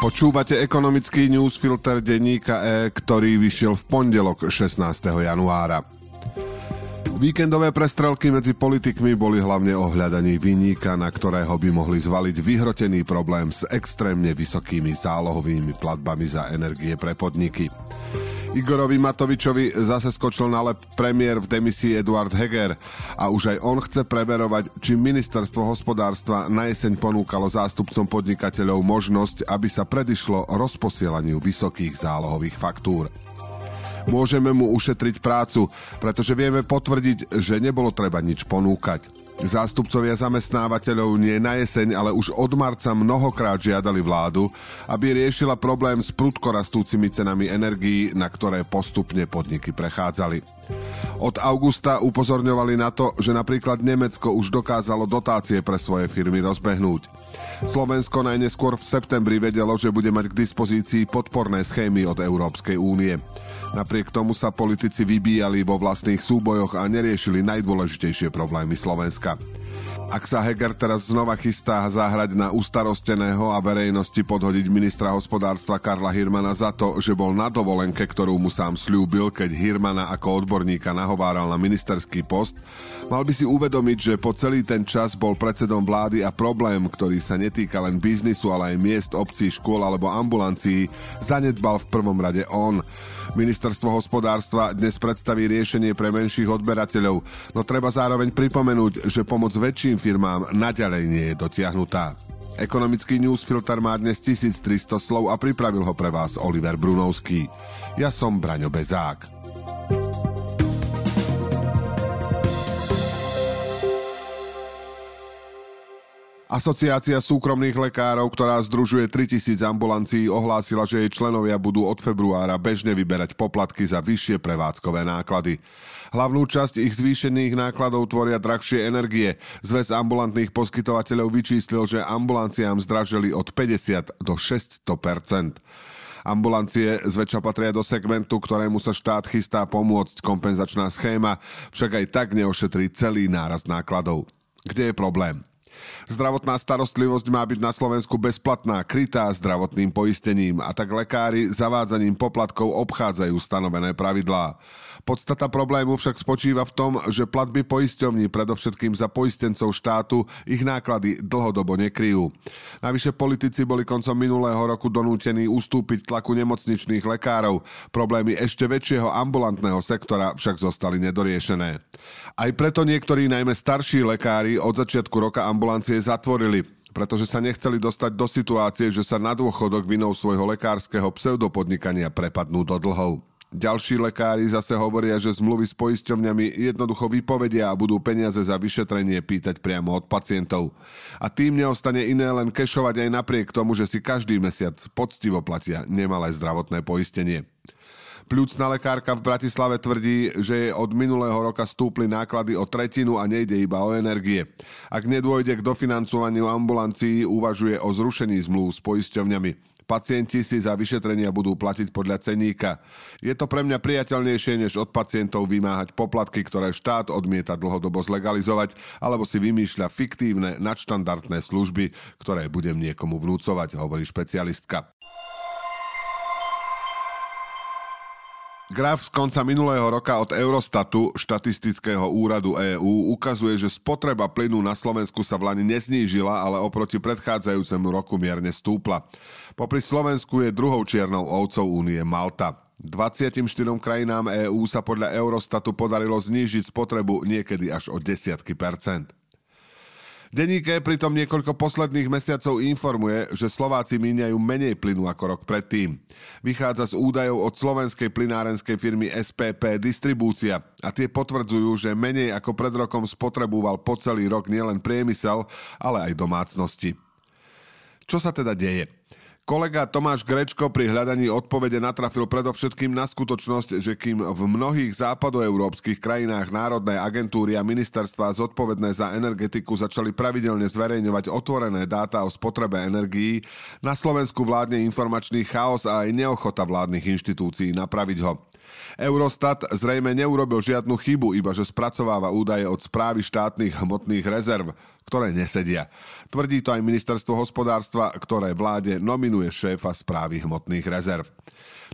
Počúvate ekonomický newsfilter denníka E, ktorý vyšiel v pondelok 16. januára. Víkendové prestrelky medzi politikmi boli hlavne o hľadaní vyníka, na ktorého by mohli zvaliť vyhrotený problém s extrémne vysokými zálohovými platbami za energie pre podniky. Igorovi Matovičovi zase skočil na lep premiér v demisii Eduard Heger a už aj on chce preverovať, či ministerstvo hospodárstva na jeseň ponúkalo zástupcom podnikateľov možnosť, aby sa predišlo rozposielaniu vysokých zálohových faktúr. Môžeme mu ušetriť prácu, pretože vieme potvrdiť, že nebolo treba nič ponúkať. Zástupcovia zamestnávateľov nie na jeseň, ale už od marca mnohokrát žiadali vládu, aby riešila problém s prudko rastúcimi cenami energií, na ktoré postupne podniky prechádzali. Od augusta upozorňovali na to, že napríklad Nemecko už dokázalo dotácie pre svoje firmy rozbehnúť. Slovensko najneskôr v septembri vedelo, že bude mať k dispozícii podporné schémy od Európskej únie. Napriek tomu sa politici vybíjali vo vlastných súbojoch a neriešili najdôležitejšie problémy Slovenska. Ak sa Heger teraz znova chystá zahrať na ustarosteného a verejnosti podhodiť ministra hospodárstva Karla Hirmana za to, že bol na dovolenke, ktorú mu sám slúbil, keď Hirmana ako odborníka nahováral na ministerský post, mal by si uvedomiť, že po celý ten čas bol predsedom vlády a problém, ktorý sa netýka len biznisu, ale aj miest, obcí, škôl alebo ambulancií, zanedbal v prvom rade on. Ministerstvo hospodárstva dnes predstaví riešenie pre menších odberateľov, no treba zároveň pripomenúť, že pomoc väčším firmám naďalej nie je dotiahnutá. Ekonomický newsfilter má dnes 1300 slov a pripravil ho pre vás Oliver Brunovský. Ja som Braňo Bezák. Asociácia súkromných lekárov, ktorá združuje 3000 ambulancií, ohlásila, že jej členovia budú od februára bežne vyberať poplatky za vyššie prevádzkové náklady. Hlavnú časť ich zvýšených nákladov tvoria drahšie energie. Zväz ambulantných poskytovateľov vyčíslil, že ambulanciám zdražili od 50 do 600% Ambulancie zväčša patria do segmentu, ktorému sa štát chystá pomôcť kompenzačná schéma, však aj tak neošetrí celý nárast nákladov. Kde je problém? Zdravotná starostlivosť má byť na Slovensku bezplatná, krytá zdravotným poistením a tak lekári zavádzaním poplatkov obchádzajú stanovené pravidlá. Podstata problému však spočíva v tom, že platby poisťovní predovšetkým za poistencov štátu ich náklady dlhodobo nekryjú. Navyše politici boli koncom minulého roku donútení ustúpiť tlaku nemocničných lekárov. Problémy ešte väčšieho ambulantného sektora však zostali nedoriešené. Aj preto niektorí najmä starší lekári od začiatku roka ambulancie zatvorili pretože sa nechceli dostať do situácie, že sa na dôchodok vinou svojho lekárskeho pseudopodnikania prepadnú do dlhov. Ďalší lekári zase hovoria, že zmluvy s poisťovňami jednoducho vypovedia a budú peniaze za vyšetrenie pýtať priamo od pacientov. A tým neostane iné len kešovať aj napriek tomu, že si každý mesiac poctivo platia nemalé zdravotné poistenie. Pľúcna lekárka v Bratislave tvrdí, že je od minulého roka stúpli náklady o tretinu a nejde iba o energie. Ak nedôjde k dofinancovaniu ambulancií, uvažuje o zrušení zmluv s poisťovňami. Pacienti si za vyšetrenia budú platiť podľa ceníka. Je to pre mňa priateľnejšie, než od pacientov vymáhať poplatky, ktoré štát odmieta dlhodobo zlegalizovať, alebo si vymýšľa fiktívne, nadštandardné služby, ktoré budem niekomu vnúcovať, hovorí špecialistka. Graf z konca minulého roka od Eurostatu, štatistického úradu EÚ, ukazuje, že spotreba plynu na Slovensku sa v Lani neznížila, ale oproti predchádzajúcemu roku mierne stúpla. Popri Slovensku je druhou čiernou ovcov únie Malta. 24 krajinám EÚ sa podľa Eurostatu podarilo znížiť spotrebu niekedy až o desiatky percent. Deníke pritom niekoľko posledných mesiacov informuje, že Slováci míňajú menej plynu ako rok predtým. Vychádza z údajov od slovenskej plynárenskej firmy SPP Distribúcia a tie potvrdzujú, že menej ako pred rokom spotreboval po celý rok nielen priemysel, ale aj domácnosti. Čo sa teda deje? Kolega Tomáš Grečko pri hľadaní odpovede natrafil predovšetkým na skutočnosť, že kým v mnohých západoeurópskych krajinách národné agentúry a ministerstva zodpovedné za energetiku začali pravidelne zverejňovať otvorené dáta o spotrebe energií, na Slovensku vládne informačný chaos a aj neochota vládnych inštitúcií napraviť ho. Eurostat zrejme neurobil žiadnu chybu, iba že spracováva údaje od správy štátnych hmotných rezerv, ktoré nesedia. Tvrdí to aj ministerstvo hospodárstva, ktoré vláde nominuje šéfa správy hmotných rezerv.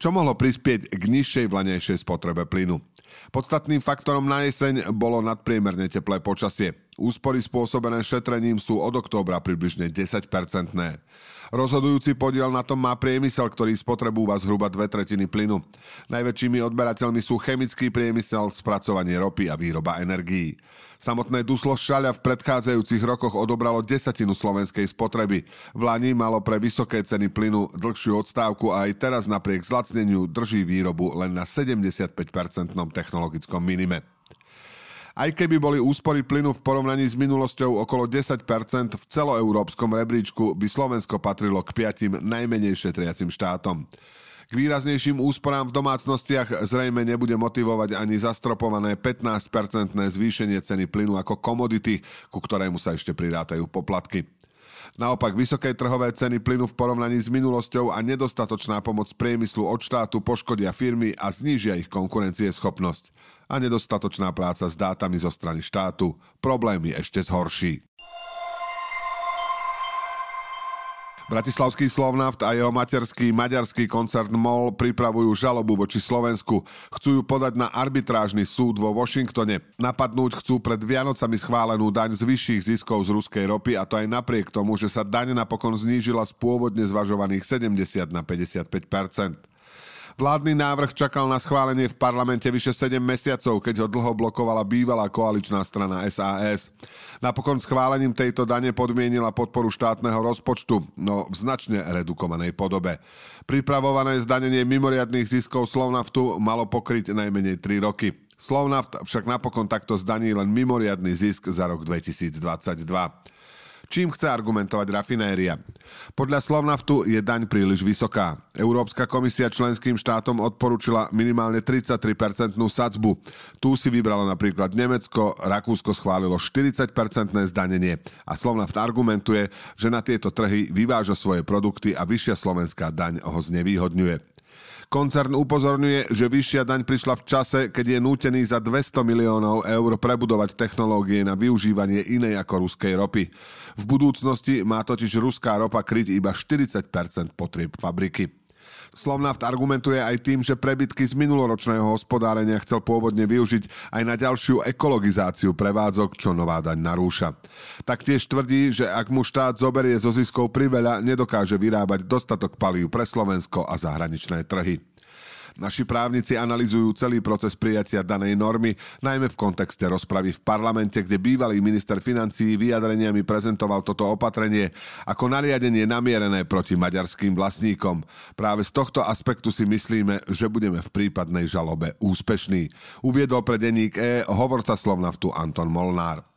Čo mohlo prispieť k nižšej vlanejšej spotrebe plynu? Podstatným faktorom na jeseň bolo nadpriemerne teplé počasie. Úspory spôsobené šetrením sú od októbra približne 10-percentné. Rozhodujúci podiel na tom má priemysel, ktorý spotrebúva zhruba dve tretiny plynu. Najväčšími odberateľmi sú chemický priemysel, spracovanie ropy a výroba energií. Samotné duslo šaľa v predchádzajúcich rokoch odobralo desatinu slovenskej spotreby. V Lani malo pre vysoké ceny plynu dlhšiu odstávku a aj teraz napriek zlacneniu drží výrobu len na 75-percentnom technologickom minime. Aj keby boli úspory plynu v porovnaní s minulosťou okolo 10%, v celoeurópskom rebríčku by Slovensko patrilo k piatim najmenej šetriacim štátom. K výraznejším úsporám v domácnostiach zrejme nebude motivovať ani zastropované 15-percentné zvýšenie ceny plynu ako komodity, ku ktorému sa ešte prirátajú poplatky. Naopak vysoké trhové ceny plynu v porovnaní s minulosťou a nedostatočná pomoc priemyslu od štátu poškodia firmy a znížia ich konkurencieschopnosť a nedostatočná práca s dátami zo strany štátu problémy ešte zhorší. Bratislavský Slovnaft a jeho materský maďarský koncern MOL pripravujú žalobu voči Slovensku. Chcú ju podať na arbitrážny súd vo Washingtone. Napadnúť chcú pred Vianocami schválenú daň z vyšších ziskov z ruskej ropy a to aj napriek tomu, že sa daň napokon znížila z pôvodne zvažovaných 70 na 55 Vládny návrh čakal na schválenie v parlamente vyše 7 mesiacov, keď ho dlho blokovala bývalá koaličná strana SAS. Napokon schválením tejto dane podmienila podporu štátneho rozpočtu, no v značne redukovanej podobe. Pripravované zdanenie mimoriadných ziskov Slovnaftu malo pokryť najmenej 3 roky. Slovnaft však napokon takto zdaní len mimoriadný zisk za rok 2022 čím chce argumentovať rafinéria. Podľa Slovnaftu je daň príliš vysoká. Európska komisia členským štátom odporúčila minimálne 33-percentnú sadzbu. Tu si vybralo napríklad Nemecko, Rakúsko schválilo 40-percentné zdanenie a Slovnaft argumentuje, že na tieto trhy vyváža svoje produkty a vyššia slovenská daň ho znevýhodňuje. Koncern upozorňuje, že vyššia daň prišla v čase, keď je nútený za 200 miliónov eur prebudovať technológie na využívanie inej ako ruskej ropy. V budúcnosti má totiž ruská ropa kryť iba 40% potrieb fabriky. Slovnaft argumentuje aj tým, že prebytky z minuloročného hospodárenia chcel pôvodne využiť aj na ďalšiu ekologizáciu prevádzok, čo nová daň narúša. Taktiež tvrdí, že ak mu štát zoberie zo ziskov priveľa, nedokáže vyrábať dostatok palív pre Slovensko a zahraničné trhy. Naši právnici analizujú celý proces prijatia danej normy, najmä v kontexte rozpravy v parlamente, kde bývalý minister financií vyjadreniami prezentoval toto opatrenie ako nariadenie namierené proti maďarským vlastníkom. Práve z tohto aspektu si myslíme, že budeme v prípadnej žalobe úspešní. Uviedol pre denník E hovorca Slovnaftu Anton Molnár.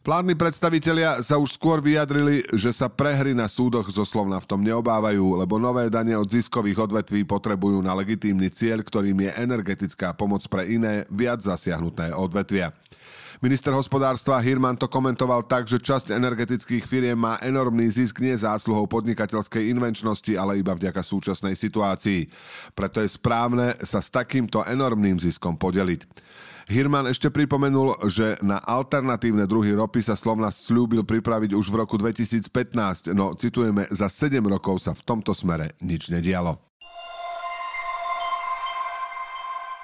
Vládni predstavitelia sa už skôr vyjadrili, že sa prehry na súdoch so Slovnaftom neobávajú, lebo nové dane od ziskových odvetví potrebujú na legitímny cieľ, ktorým je energetická pomoc pre iné, viac zasiahnuté odvetvia. Minister hospodárstva Hirman to komentoval tak, že časť energetických firiem má enormný zisk nie zásluhou podnikateľskej invenčnosti, ale iba vďaka súčasnej situácii. Preto je správne sa s takýmto enormným ziskom podeliť. Hirman ešte pripomenul, že na alternatívne druhy ropy sa Slovna slúbil pripraviť už v roku 2015, no citujeme, za 7 rokov sa v tomto smere nič nedialo.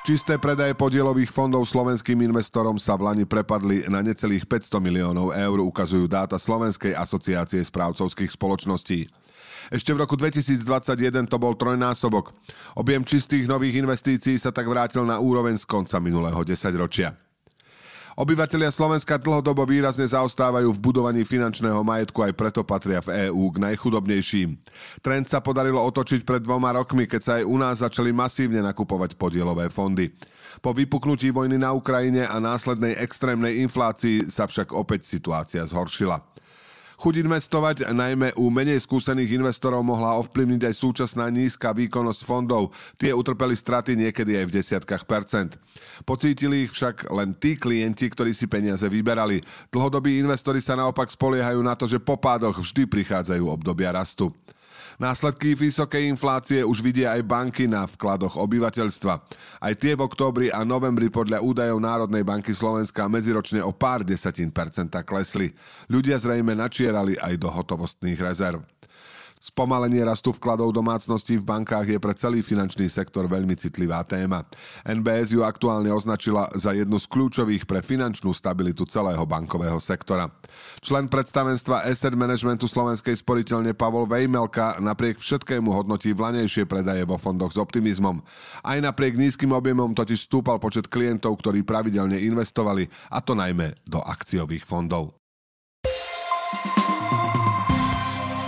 Čisté predaje podielových fondov slovenským investorom sa v Lani prepadli na necelých 500 miliónov eur, ukazujú dáta Slovenskej asociácie správcovských spoločností. Ešte v roku 2021 to bol trojnásobok. Objem čistých nových investícií sa tak vrátil na úroveň z konca minulého desaťročia. Obyvatelia Slovenska dlhodobo výrazne zaostávajú v budovaní finančného majetku, aj preto patria v EÚ k najchudobnejším. Trend sa podarilo otočiť pred dvoma rokmi, keď sa aj u nás začali masívne nakupovať podielové fondy. Po vypuknutí vojny na Ukrajine a následnej extrémnej inflácii sa však opäť situácia zhoršila. Chuť investovať najmä u menej skúsených investorov mohla ovplyvniť aj súčasná nízka výkonnosť fondov. Tie utrpeli straty niekedy aj v desiatkách percent. Pocítili ich však len tí klienti, ktorí si peniaze vyberali. Dlhodobí investori sa naopak spoliehajú na to, že po pádoch vždy prichádzajú obdobia rastu. Následky vysokej inflácie už vidia aj banky na vkladoch obyvateľstva. Aj tie v októbri a novembri podľa údajov Národnej banky Slovenska medziročne o pár desatín percenta klesli. Ľudia zrejme načierali aj do hotovostných rezerv. Spomalenie rastu vkladov domácností v bankách je pre celý finančný sektor veľmi citlivá téma. NBS ju aktuálne označila za jednu z kľúčových pre finančnú stabilitu celého bankového sektora. Člen predstavenstva Asset Managementu Slovenskej sporiteľne Pavol Vejmelka napriek všetkému hodnotí vlanejšie predaje vo fondoch s optimizmom. Aj napriek nízkym objemom totiž stúpal počet klientov, ktorí pravidelne investovali, a to najmä do akciových fondov.